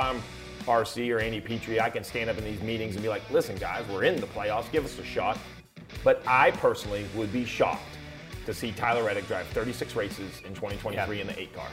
I'm RC or Andy Petree, I can stand up in these meetings and be like, listen, guys, we're in the playoffs. Give us a shot. But I personally would be shocked to see Tyler Reddick drive 36 races in 2023 in the eight car.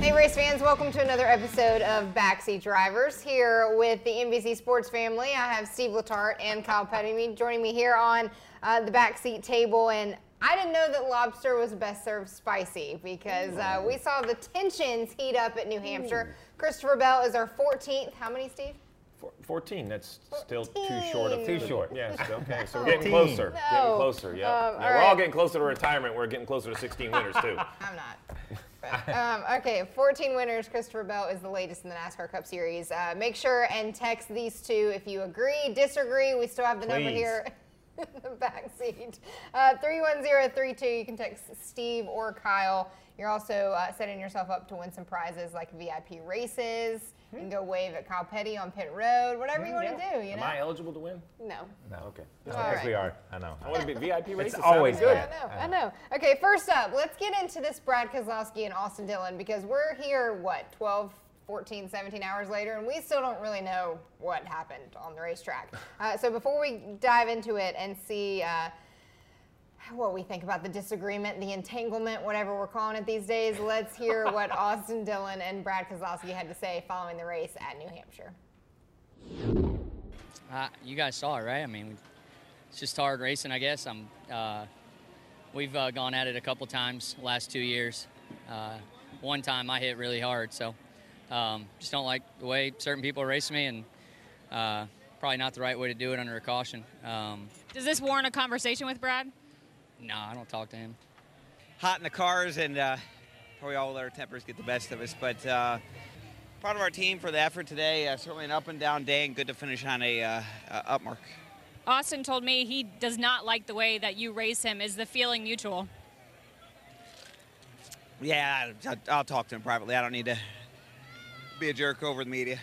Hey, race fans, welcome to another episode of Backseat Drivers. Here with the NBC Sports family, I have Steve Letarte and Kyle Petty joining me here on uh, the backseat table. And I didn't know that lobster was best served spicy because uh, we saw the tensions heat up at New Hampshire. Christopher Bell is our 14th. How many, Steve? 14. That's still too short of Too short. Yes. Okay. So we're getting 14. closer. No. Getting closer. Yeah. Um, yeah all we're all getting closer to retirement. We're getting closer to 16 winners too. I'm not. But, um, okay, 14 winners. Christopher Bell is the latest in the NASCAR Cup Series. Uh, make sure and text these two if you agree, disagree. We still have the number here in the back seat. Uh, 31032. You can text Steve or Kyle. You're also uh, setting yourself up to win some prizes like VIP races. You can go wave at Kyle Petty on pit road, whatever you want to do. You Am know? I eligible to win? no. No. Okay. No, All yes, right. we are. I know. I want to be VIP races. It's always Sounds good. Yeah, I know, I know. Okay, first up, let's get into this Brad Keselowski and Austin Dillon because we're here, what, 12, 14, 17 hours later, and we still don't really know what happened on the racetrack. Uh, so before we dive into it and see uh, what we think about the disagreement, the entanglement, whatever we're calling it these days, let's hear what Austin Dillon and Brad Keselowski had to say following the race at New Hampshire. Uh, you guys saw it, right? I mean, it's just hard racing, I guess. I'm. Uh, we've uh, gone at it a couple times last two years. Uh, one time I hit really hard, so um, just don't like the way certain people race me, and uh, probably not the right way to do it under a caution. Um, Does this warrant a conversation with Brad? no, I don't talk to him. hot in the cars and uh, probably all let our tempers get the best of us. But uh, proud of our team for the effort today. Uh, certainly an up and down day and good to finish on a uh, uh, up mark. Austin told me he does not like the way that you race him. Is the feeling mutual? Yeah, I'll, I'll talk to him privately. I don't need to be a jerk over the media.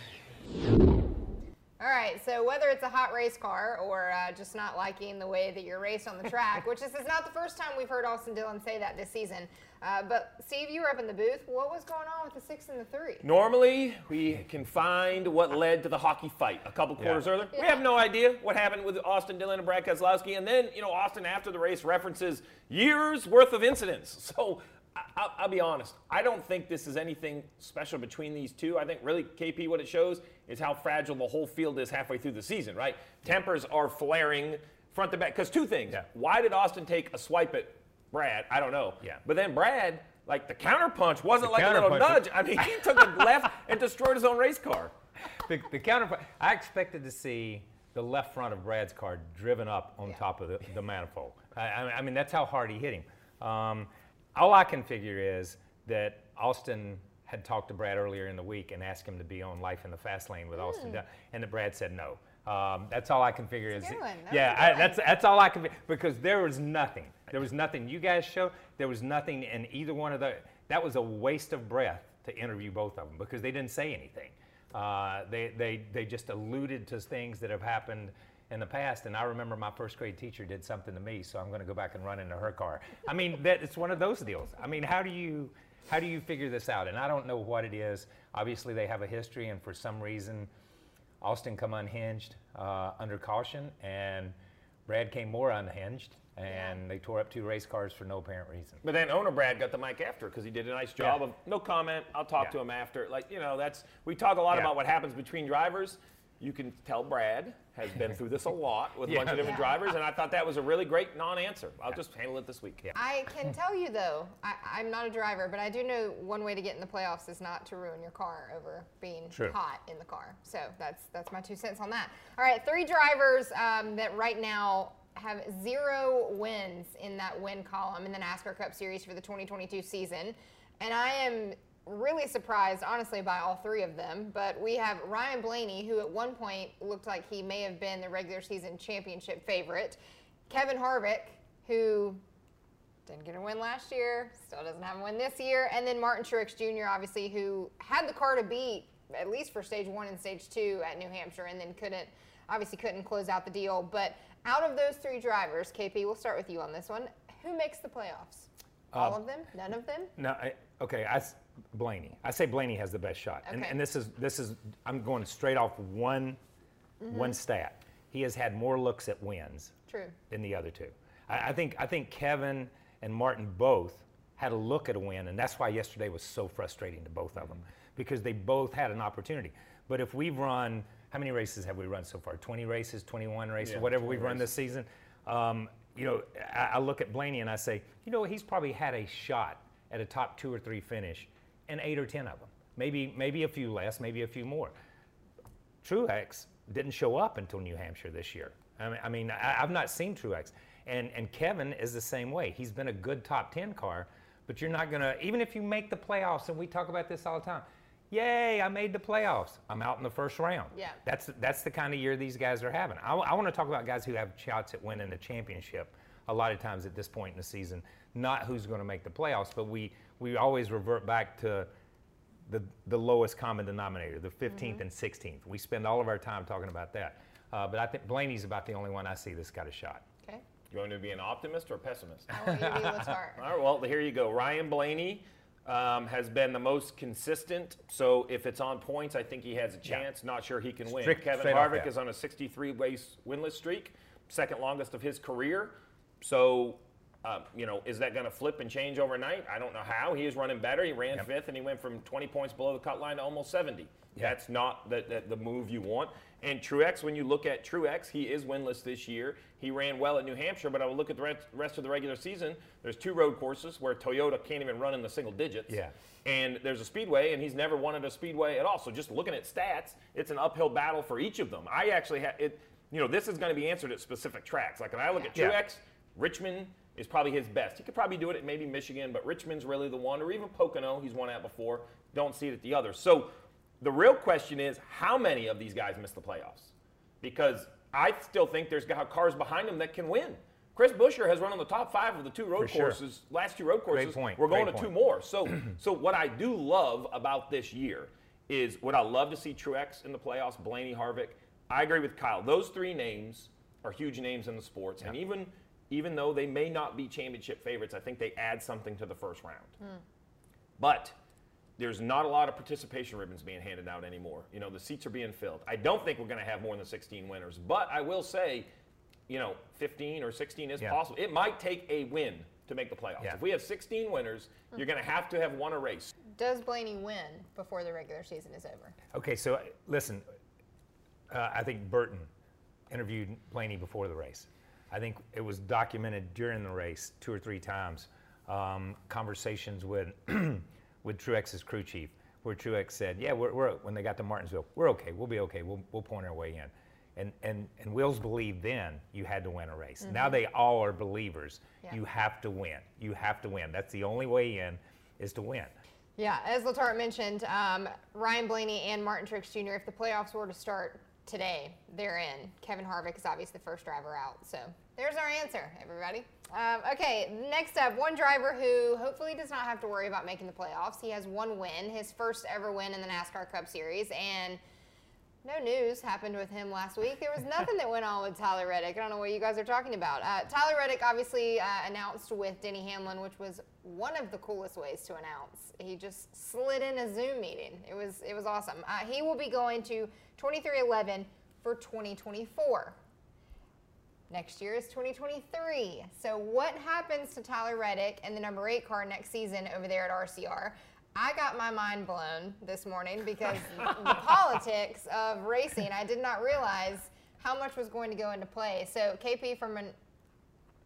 All right, so whether it's a hot race car or uh, just not liking the way that you're raced on the track, which this is not the first time we've heard Austin Dillon say that this season. Uh, but Steve, you were up in the booth. What was going on with the six and the three? Normally, we can find what led to the hockey fight a couple quarters earlier. We have no idea what happened with Austin Dillon and Brad Keselowski. And then, you know, Austin after the race references years worth of incidents. So I- I'll, I'll be honest. I don't think this is anything special between these two. I think really, KP, what it shows is how fragile the whole field is halfway through the season, right? Tempers are flaring front to back. Because two things. Yeah. Why did Austin take a swipe at Brad? I don't know. Yeah. But then Brad, like the counterpunch wasn't The like a little counterpunch- nudge. I mean, he took a left and destroyed his own race car. The, the counterpoint. I expected to see the left front of Brad's car driven up on top of the, the manifold. I, I I mean, that's how hard he hit him. Um, all I can figure is that Austin had talked to Brad earlier in the week and asked him to be on Life in the Fast Lane with Austin, Dunn, and that Brad said no. Um, that's all I can figure is. good one. That yeah, I, that's that's all I can because there was nothing. There was nothing you guys showed. There was nothing in either one of the. That was a waste of breath to interview both of them because they didn't say anything. Uh, they, they, they just alluded to things that have happened in the past. And I remember my first grade teacher did something to me, so I'm going to go back and run into her car. I mean, that, it's one of those deals. I mean, how do you how do you figure this out? And I don't know what it is. Obviously, they have a history, and for some reason, Austin come unhinged uh, under caution, and Brad came more unhinged, and they tore up two race cars for no apparent reason. But then owner Brad got the mic after because he did a nice job Yeah. of no comment. I'll talk Yeah. to him after. Like you know, that's we talk a lot Yeah. about what happens between drivers. You can tell Brad has been through this a lot with a bunch of different Yeah. drivers, and I thought that was a really great non-answer. I'll just handle it this week. Yeah. I can tell you though, I, I'm not a driver, but I do know one way to get in the playoffs is not to ruin your car over being True. hot in the car. So that's that's my two cents on that. All right, three drivers um, that right now have zero wins in that win column in the NASCAR Cup Series for the 2022 season, and I am really surprised, honestly, by all three of them. But we have Ryan Blaney, who at one point looked like he may have been the regular season championship favorite. Kevin Harvick, who didn't get a win last year, still doesn't have a win this year. And then Martin Truex Jr., obviously, who had the car to beat, at least for stage one and stage two at New Hampshire, and then couldn't, obviously, couldn't close out the deal. But out of those three drivers, KP, we'll start with you on this one. Who makes the playoffs? Um, all of them? None of them? No, I, okay, I Blaney. I say Blaney has the best shot, and, Okay. and this is this is I'm going straight off one Mm-hmm. one stat. He has had more looks at wins True. than the other two. I, I think I think Kevin and Martin both had a look at a win, and that's why yesterday was so frustrating to both of them because they both had an opportunity. But if we've run, how many races have we run so far? 20 races, 21 races, Yeah, whatever 20 we've run this season. Um, you know, I, I look at Blaney and I say, you know, he's probably had a shot at a top two or three finish, in eight or 10 of them. Maybe maybe a few less, maybe a few more. Truex didn't show up until New Hampshire this year. I mean, I mean I, I've not seen Truex. And, and Kevin is the same way. He's been a good top 10 car, but you're not going to, even if you make the playoffs, and we talk about this all the time, yay, I made the playoffs. I'm out in the first round. Yeah. That's, that's the kind of year these guys are having. I, want to talk about guys who have shots at winning the championship a lot of times at this point in the season, not who's going to make the playoffs, but we, we always revert back to the, the lowest common denominator, the 15th and 16th. We spend all of our time talking about that. Uh, but I think Blaney's about the only one I see that's got a shot. Okay. You want to be an optimist or a pessimist? I want you to be Letarte. All right, well, here you go. Ryan Blaney um, has been the most consistent. So if it's on points, I think he has a Yeah. chance. Not sure he can win. Kevin Harvick is on a 63 race winless streak, second longest of his career. So, um, you know, is that going to flip and change overnight? I don't know how. He is running better. He ran Yep. fifth, and he went from 20 points below the cut line to almost 70. Yeah. That's not the, the, the move you want. And Truex, when you look at Truex, he is winless this year. He ran well at New Hampshire, but I would look at the rest- rest of the regular season. There's two road courses where Toyota can't even run in the single digits. Yeah. And there's a speedway, and he's never won at a speedway at all. So just looking at stats, it's an uphill battle for each of them. I actually have it. You know, this is going to be answered at specific tracks. Like when I look at Yeah. Richmond is probably his best. He could probably do it at maybe Michigan, but Richmond's really the one, or even Pocono. He's won at before. Don't see it at the others. So the real question is, how many of these guys miss the playoffs? Because I still think there's got cars behind them that can win. Chris Buescher has run on the top five of the two road For sure. courses, last two road courses. point, We're going great to two more. So, so what I do love about this year is what I love to see Truex in the playoffs, Blaney, Harvick. I agree with Kyle. Those three names are huge names in the sports, and even even though they may not be championship favorites, I think they add something to the first round. But there's not a lot of participation ribbons being handed out anymore. You know, the seats are being filled. I don't think we're going to have more than 16 winners, but I will say, you know, 15 or 16 is Yeah. possible. It might take a win to make the playoffs. Yeah. If we have 16 winners, you're going to have to have won a race. Does Blaney win before the regular season is over? Okay, so uh, listen, uh, I think Burton interviewed Blaney before the race. I think it was documented during the race two or three times. Um, conversations with with Truex's crew chief, where Truex said, "Yeah, we're, we're when they got to Martinsville, we're okay. We'll be okay. We'll we'll point our way in." And and and Wills believed then you had to win a race. Now they all are believers. Yeah. You have to win. You have to win. That's the only way in, is to win. Yeah, as Letarte mentioned, um, Ryan Blaney and Martin Truex Jr., if the playoffs were to start today, they're in. Kevin Harvick is obviously the first driver out. So there's our answer, everybody. Um, okay, next up, one driver who hopefully does not have to worry about making the playoffs. He has one win, his first ever win in the NASCAR Cup Series, and no news happened with him last week. There was nothing that went on with Tyler Reddick. I don't know what you guys are talking about. Uh, Tyler Reddick obviously uh, announced with Denny Hamlin, which was one of the coolest ways to announce. He just slid in a Zoom meeting. It was it was awesome. Uh, he will be going to 2311 for 2024. Next year is 2023. So what happens to Tyler Reddick and the number eight car next season over there at RCR? I got my mind blown this morning because the politics of racing, I did not realize how much was going to go into play. So KP, from an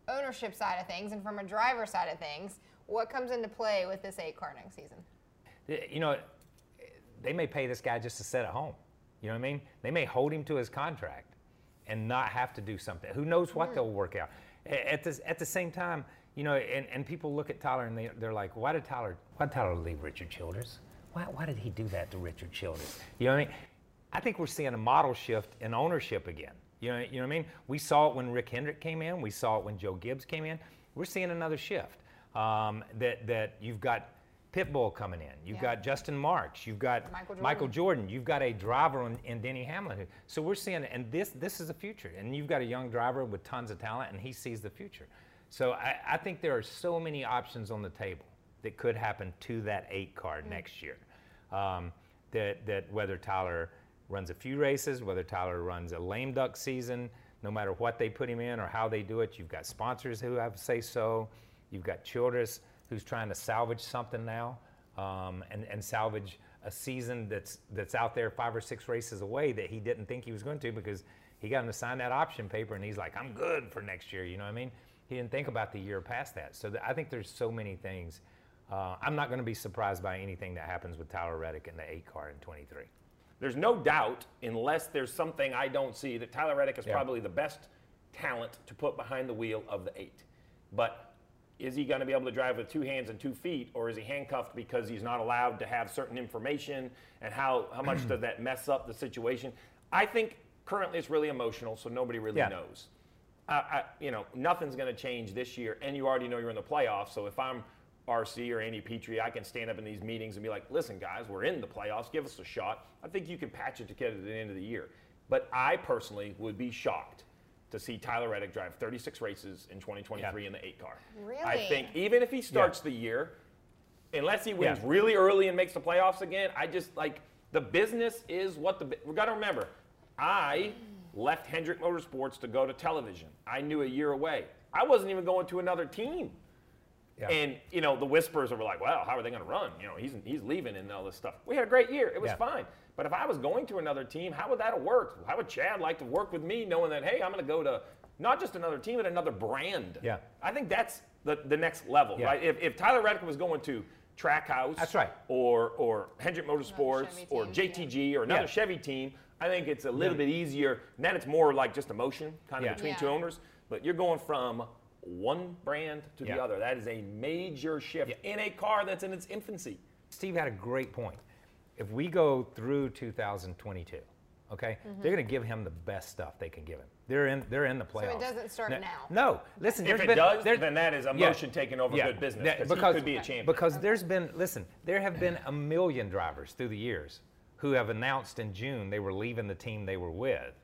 ownership side of things and from a driver side of things, what comes into play with this eight car next season? you know, they may pay this guy just to sit at home. You know what I mean? They may hold him to his contract and not have to do something. Who knows what hmm. they'll work out? At the, at the same time, you know, and, and people look at Tyler and they, they're like, why did Tyler, why did Tyler leave Richard Childress? Why, why did he do that to Richard Childress? You know what I mean? I think we're seeing a model shift in ownership again. You know, you know what I mean? We saw it when Rick Hendrick came in. We saw it when Joe Gibbs came in. We're seeing another shift. Um, that that you've got Pitbull coming in. You've Yeah. got Justin Marks. You've got Michael Jordan. Michael Jordan. You've got a driver in, in Denny Hamlin. So we're seeing, and this this is the future. And you've got a young driver with tons of talent, and he sees the future. So I, I think there are so many options on the table that could happen to that eight car next year. Um, that, that whether Tyler runs a few races, whether Tyler runs a lame duck season, no matter what they put him in or how they do it, you've got sponsors who have say so. You've got Childress who's trying to salvage something now um, and, and salvage a season that's, that's out there five or six races away that he didn't think he was going to because he got him to sign that option paper and he's like, I'm good for next year. You know what I mean? He didn't think about the year past that. So th- I think there's so many things. Uh, I'm not going to be surprised by anything that happens with Tyler Reddick in the eight car in 23. There's no doubt, unless there's something I don't see, that Tyler Reddick is Yeah. probably the best talent to put behind the wheel of the eight. But is he going to be able to drive with two hands and two feet, or is he handcuffed because he's not allowed to have certain information? And how, how much does that mess up the situation? I think currently it's really emotional, so nobody really Yeah. knows. I, I, you know, nothing's going to change this year, and you already know you're in the playoffs. So if I'm RC or Andy Petree, I can stand up in these meetings and be like, "Listen, guys, we're in the playoffs. Give us a shot." I think you can patch it together at the end of the year. But I personally would be shocked to see Tyler Reddick drive 36 races in 2023 in the eight car. Really? I think even if he starts the year, unless he wins Yeah. really early and makes the playoffs again, I just like the business is what the we got to remember. I left Hendrick Motorsports to go to television. I knew a year away. I wasn't even going to another team. Yeah. And you know the whispers were like, "Well, how are they going to run? You know, he's he's leaving and all this stuff." We had a great year; it was Yeah. fine. But if I was going to another team, how would that have worked? How would Chad like to work with me, knowing that hey, I'm going to go to not just another team, but another brand? Yeah. I think that's the the next level, Yeah. right? If, if Tyler Reddick was going to Trackhouse, That's right. or or Hendrick Motorsports, Chevy or team, JTG, or another Yeah. Chevy team, I think it's a little bit easier. Then it's more like just emotion, kind of Yeah. between Yeah. two owners. But you're going from one brand to the Yeah. other. That is a major shift in a car that's in its infancy. Steve had a great point. If we go through 2022, okay, Mm-hmm. they're going to give him the best stuff they can give him. They're in. They're in the playoffs. So it doesn't start no, now. No, listen. If it been- does, there- then that is yeah, emotion taking over yeah, good business. that- 'cause he could be a champion. Because there's been listen, there have been a million drivers through the years who have announced in June they were leaving the team they were with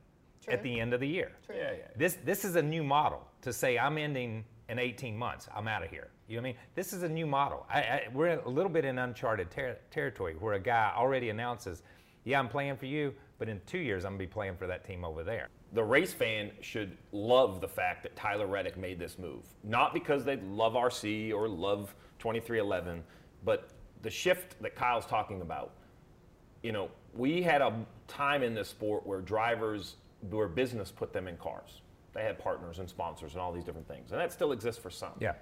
True. at the end of the year. True. Yeah, yeah. This this is a new model to say I'm ending in 18 months. I'm out of here. You know what I mean? This is a new model. I, I, we're a little bit in uncharted ter- territory where a guy already announces, "Yeah, I'm playing for you, but in two years I'm gonna be playing for that team over there." the race fan should love the fact that Tyler Reddick made this move. Not because they love RC or love 2311, but the shift that Kyle's talking about. You know, we had a time in this sport where drivers, where business put them in cars. They had partners and sponsors and all these different things. And that still exists for some. Yeah.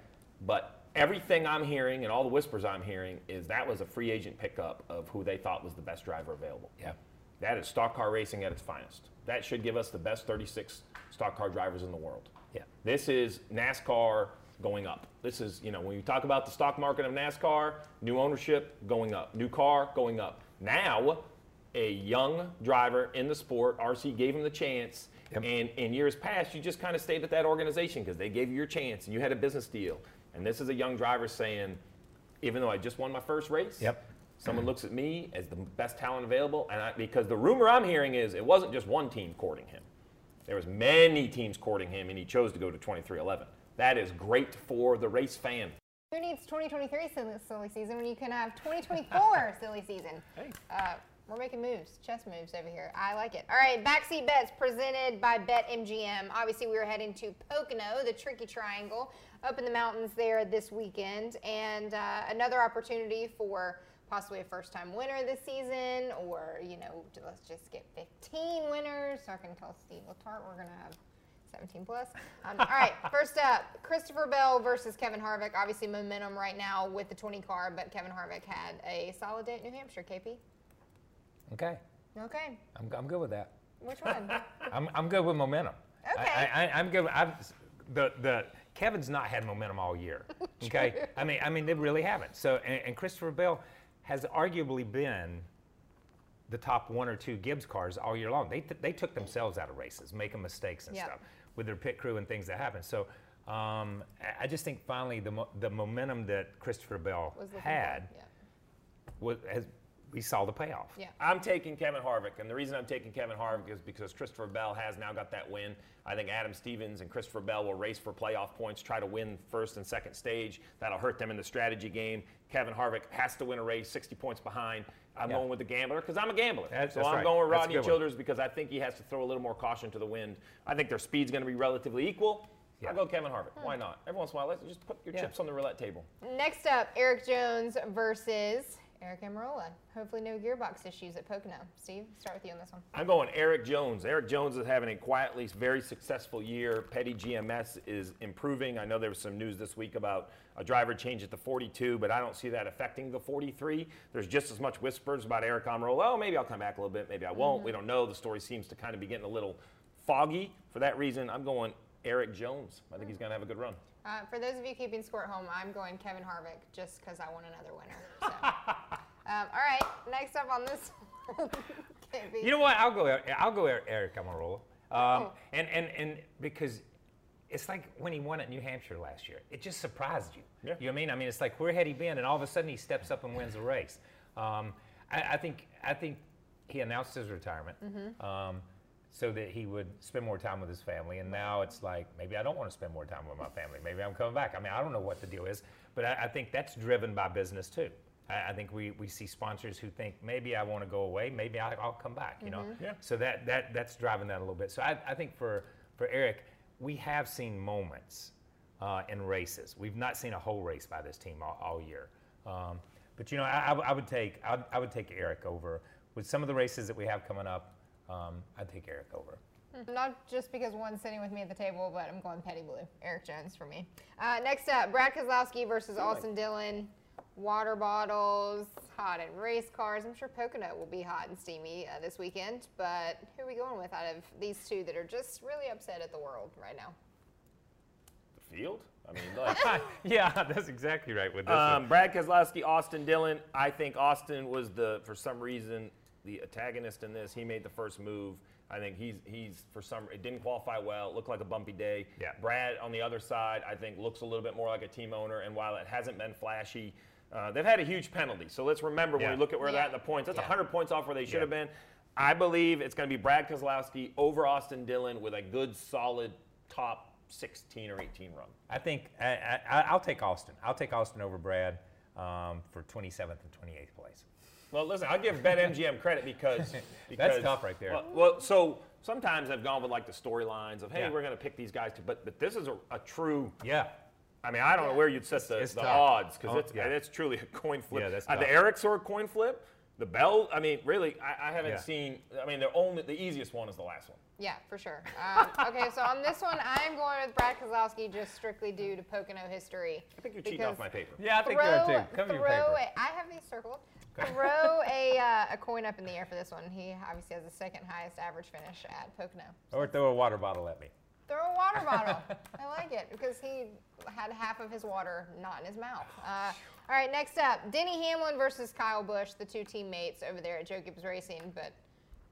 But everything I'm hearing and all the whispers I'm hearing is that was a free agent pickup of who they thought was the best driver available. Yeah. That is stock car racing at its finest. That should give us the best 36 stock car drivers in the world. Yeah. This is NASCAR going up. This is, you know, when you talk about the stock market of NASCAR, new ownership going up, new car going up. Now, a young driver in the sport, RC gave him the chance. Yep. And in years past, you just kind of stayed at that organization because they gave you your chance and you had a business deal. And this is a young driver saying, even though I just won my first race, Yep. someone looks at me as the best talent available. And I, because the rumor I'm hearing is it wasn't just one team courting him. There was many teams courting him, and he chose to go to 2311. That is great for the race fan. Who needs 2023 silly, silly season when you can have 2024 silly season? Hey. Uh, we're making moves, chess moves over here. I like it. All right, backseat bets presented by BetMGM. Obviously, we are heading to Pocono, the Tricky Triangle, up in the mountains there this weekend, and uh, another opportunity for possibly a first-time winner this season, or you know, let's just get 15 winners. So I can tell Steve Letarte we're gonna have 17 plus. Um, all right, first up, Christopher Bell versus Kevin Harvick. Obviously, momentum right now with the 20 car, but Kevin Harvick had a solid day at New Hampshire. KP. Okay. Okay, I'm, I'm good with that. which one? I'm, I'm good with momentum. Okay. I, I, I'm good. I've, the, the, Kevin's not had momentum all year. Okay. I mean, I mean, they really haven't. So, and, and Christopher Bell has arguably been the top one or two Gibbs cars all year long. They, t- they took themselves out of races, making mistakes and Yep. stuff with their pit crew and things that happen. So, um, I- just think finally the, mo- the momentum that Christopher Bell had yeah. was, has we saw the payoff. Yeah. I'm taking Kevin Harvick, and the reason I'm taking Kevin Harvick is because Christopher Bell has now got that win. I think Adam Stevens and Christopher Bell will race for playoff points, try to win first and second stage. That'll hurt them in the strategy game. Kevin Harvick has to win a race, 60 points behind. I'm Yeah. going with the gambler because I'm a gambler. That's- so that's I'm right. going with Rodney good one. Childers because I think he has to throw a little more caution to the wind. I think their speed's going to be relatively equal. Yeah. I'll go Kevin Harvick. Hmm. Why not? Every once in a while, let's just put your Yeah. chips on the roulette table. Next up, Erik Jones versus Aric Almirola. Hopefully, no gearbox issues at Pocono. Steve, start with you on this one. I'm going Erik Jones. Erik Jones is having a quietly very successful year. Petty GMS is improving. I know there was some news this week about a driver change at the 42, but I don't see that affecting the 43. There's just as much whispers about Aric Almirola. Oh, maybe I'll come back a little bit. Maybe I won't. Mm-hmm. We don't know. The story seems to kind of be getting a little foggy. For that reason, I'm going Erik Jones. I think mm. he's going to have a good run. Uh, for those of you keeping score at home, I'm going Kevin Harvick just because I want another winner. So. um, all right, next up on this one. Can't be- You know what? I'll go. I'll go Aric Almirola. Um, Oh. and and and because it's like when he won at New Hampshire last year, it just surprised you. Yeah. You know what I mean? I mean, it's like where had he been, and all of a sudden he steps up and wins the race. Um, I, I think I think he announced his retirement. Um, so that he would spend more time with his family, and now it's like maybe I don't want to spend more time with my family. Maybe I'm coming back. I mean, I don't know what the deal is, but I, I think that's driven by business too. I, I think we, we see sponsors who think maybe I want to go away, maybe I, I'll come back. You know, Yeah. so that, that that's driving that a little bit. So I, I think for for Eric, we have seen moments uh, in races. We've not seen a whole race by this team all, all year. Um, but you know, I, I w- I would take I, I would take Eric over with some of the races that we have coming up. Um, I'd take Eric over. Not just because one's sitting with me at the table, but I'm going Petty Blue. Erik Jones for me. Uh, next up, Brad Keselowski versus Austin Dillon. Water bottles, hot in race cars. I'm sure Pocono will be hot and steamy uh, this weekend. But who are we going with out of these two that are just really upset at the world right now? The field? I mean, like. yeah, that's exactly right with this. Um, Brad Keselowski, Austin Dillon. I think Austin was the, for some reason, the antagonist in this. He made the first move. I think he's he's for some it didn't qualify well. It looked like a bumpy day. Yeah. Brad on the other side, I think looks a little bit more like a team owner. And while it hasn't been flashy, uh, they've had a huge penalty. So let's remember when Yeah. we look at where they're at in the points. That's Yeah. 100 points off where they should Yeah. have been. I believe it's going to be Brad Keselowski over Austin Dillon with a good solid top 16 or 18 run. I think I, I, I'll take Austin. I'll take Austin over Brad um, for 27th and 28th place. Well, listen, I'll give BetMGM credit because, because tough right there. Well, well, so sometimes I've gone with like the storylines of, hey, Yeah. we're going to pick these guys, to, but but this is a, a true. Yeah. I mean, I don't know where you'd set the, it's the odds because Oh, it's yeah. it's truly a coin flip. Yeah, that's uh, the tough. Eric's or a coin flip. The Bell, I mean, really, I, I haven't Yeah. seen. I mean, the only the easiest one is the last one. Yeah, for sure. Um, okay, so on this one, I'm going with Brad Keselowski just strictly due to Pocono history. I think you're cheating off my paper. Yeah, I think throw, you are too. Come to your throw paper. a- I have these circled. Throw a, uh, a coin up in the air for this one. He obviously has the second highest average finish at Pocono. Or throw a water bottle at me. Throw a water bottle. I like it because he had half of his water not in his mouth. Uh, all right, next up, Denny Hamlin versus Kyle Busch, the two teammates over there at Joe Gibbs Racing. But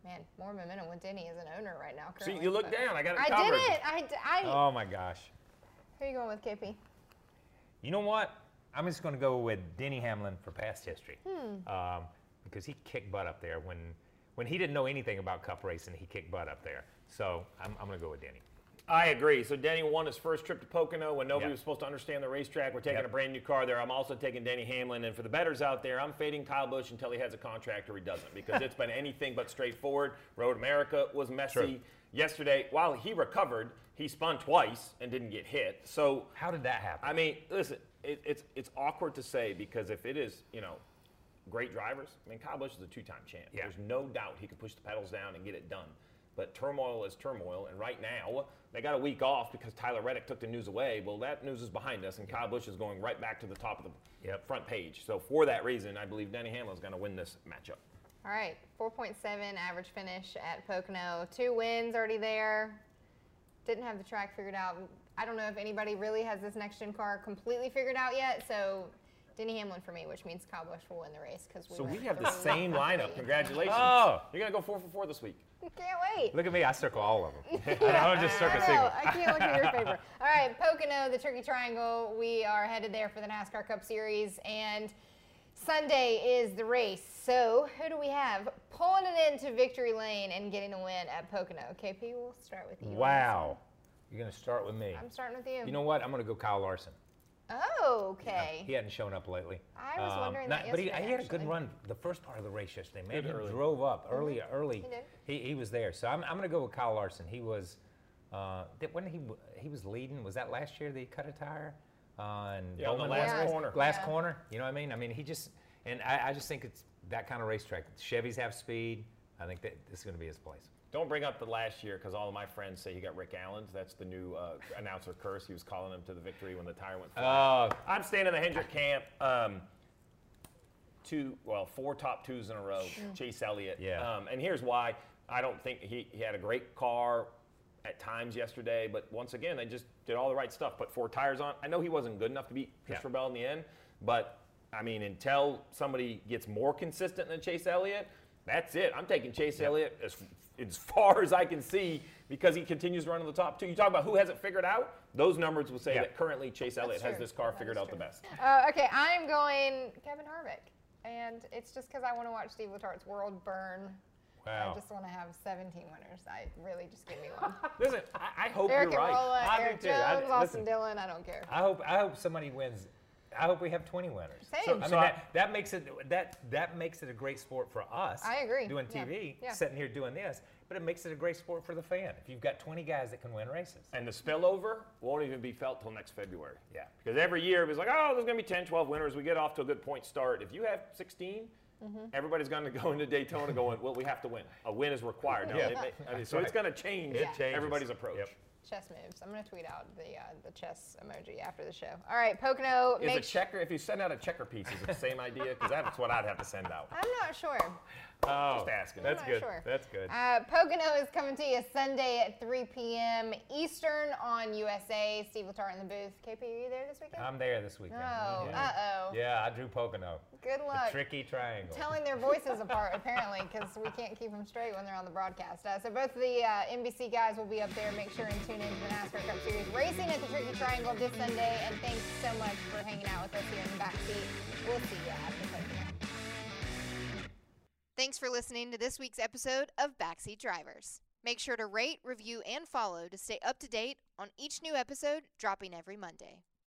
man, more momentum with Denny as an owner right now. See, you look down. I got it I covered. did it. I, I Oh my gosh. Who are you going with, KP? You know what? I'm just going to go with Denny Hamlin for past history. Um, because he kicked butt up there when when he didn't know anything about cup racing. He kicked butt up there. So I'm, I'm going to go with Denny. I agree. So Denny won his first trip to Pocono when nobody Yep. was supposed to understand the racetrack. We're taking Yep. a brand new car there. I'm also taking Denny Hamlin. And for the betters out there, I'm fading Kyle Busch until he has a contract or he doesn't because it's been anything but straightforward. Road America was messy. True. Yesterday, while he recovered, he spun twice and didn't get hit. So, How did that happen? I mean, listen, it, it's, it's awkward to say because if it is, you know, great drivers, I mean, Kyle Busch is a two-time champ. Yeah. There's no doubt he could push the pedals down and get it done. But turmoil is turmoil, and right now they got a week off because Tyler Reddick took the news away. Well, that news is behind us, and Kyle Busch is going right back to the top of the Yep. front page. So for that reason, I believe Denny Hamlin is going to win this matchup. All right, 4.7 average finish at Pocono. Two wins already there. Didn't have the track figured out. I don't know if anybody really has this next gen car completely figured out yet. So Denny Hamlin for me, which means Kyle Busch will win the race because we. So we have the same lineup. Congratulations! Oh. You're going to go four for four this week. Can't wait. Look at me. I circle all of them. I don't just circle I know. I can't look at your paper. All right, Pocono, the Tricky Triangle. We are headed there for the NASCAR Cup Series, and Sunday is the race. So who do we have pulling it into victory lane and getting a win at Pocono? KP, we'll start with you. Wow. You're going to start with me. I'm starting with you. You know what? I'm going to go Kyle Larson. Oh, okay. He hadn't shown up lately. I was wondering that But he, he had a good run the first part of the race yesterday. Man, Good he drove up early, early. Mm-hmm. He did. He, he was there. So I'm, I'm going to go with Kyle Larson. He was, uh, when he he was leading, was that last year that he cut a tire? Uh, and Yeah, on the last was- corner. Last Yeah. corner. You know what I mean? I mean, he just, and I, I just think it's that kind of racetrack. Chevys have speed. I think that this is going to be his place. Don't bring up the last year because all of my friends say he got Rick Allen's. That's the new uh, announcer curse. He was calling him to the victory when the tire went flat. Oh, I'm staying in the Hendrick camp. Um, two, well, four top twos in a row. Chase Elliott. Yeah. Um, and here's why. I don't think he, he had a great car at times yesterday, but once again, they just did all the right stuff. Put four tires on. I know he wasn't good enough to beat Christopher Bell in the end, but I mean, until somebody gets more consistent than Chase Elliott, that's it. I'm taking Chase Elliott as, as far as I can see because he continues to run in the top two. You talk about who hasn't figured out; those numbers will say Yeah. that currently Chase Elliott has this car That figured is out the best. Uh, okay, I'm going Kevin Harvick. And it's just because I want to watch Steve Letarte's world burn. Wow. I just want to have 17 winners. I really just give me one. Listen, I, I hope Eric you're right. Rolla, I do Eric too. Jones, I- Austin listen. Dillon. I don't care. I hope I hope somebody wins. I hope we have 20 winners. Same. I mean So I- that, that makes it that that makes it a great sport for us. I agree. Doing Yeah. TV, Yeah. sitting here doing this, but it makes it a great sport for the fan. If you've got 20 guys that can win races. And the spillover won't even be felt till next February. Yeah. Because every year it was like, oh, there's going to be 10, 12 winners. We get off to a good point start. If you have 16, Mm-hmm. everybody's going to go into Daytona going, well, we have to win. A win is required. Now, Yeah. it may- I mean, so right. it's going to change It changes. everybody's approach. Yep. Chess moves. I'm going to tweet out the uh, the chess emoji after the show. All right, Pocono. Is a make checker, if you send out a checker piece, is it the same idea? Because that's what I'd have to send out. I'm not sure. Oh, Just asking. That's not good. sure. That's good. Uh, Pocono is coming to you Sunday at 3 p.m. Eastern on USA. Steve Letarte in the booth. KP, are you there this weekend? I'm there this weekend. No. Yeah. Uh oh. Yeah, I drew Pocono. Good luck. The luck. tricky triangle. telling their voices apart apparently because we can't keep them straight when they're on the broadcast. Uh, so both the uh, NBC guys will be up there. Make sure and tune in to the NASCAR Cup Series racing at the Tricky Triangle this Sunday. And thanks so much for hanging out with us here in the backseat. We'll see you after Pocono. Thanks for listening to this week's episode of Backseat Drivers. Make sure to rate, review, and follow to stay up to date on each new episode dropping every Monday.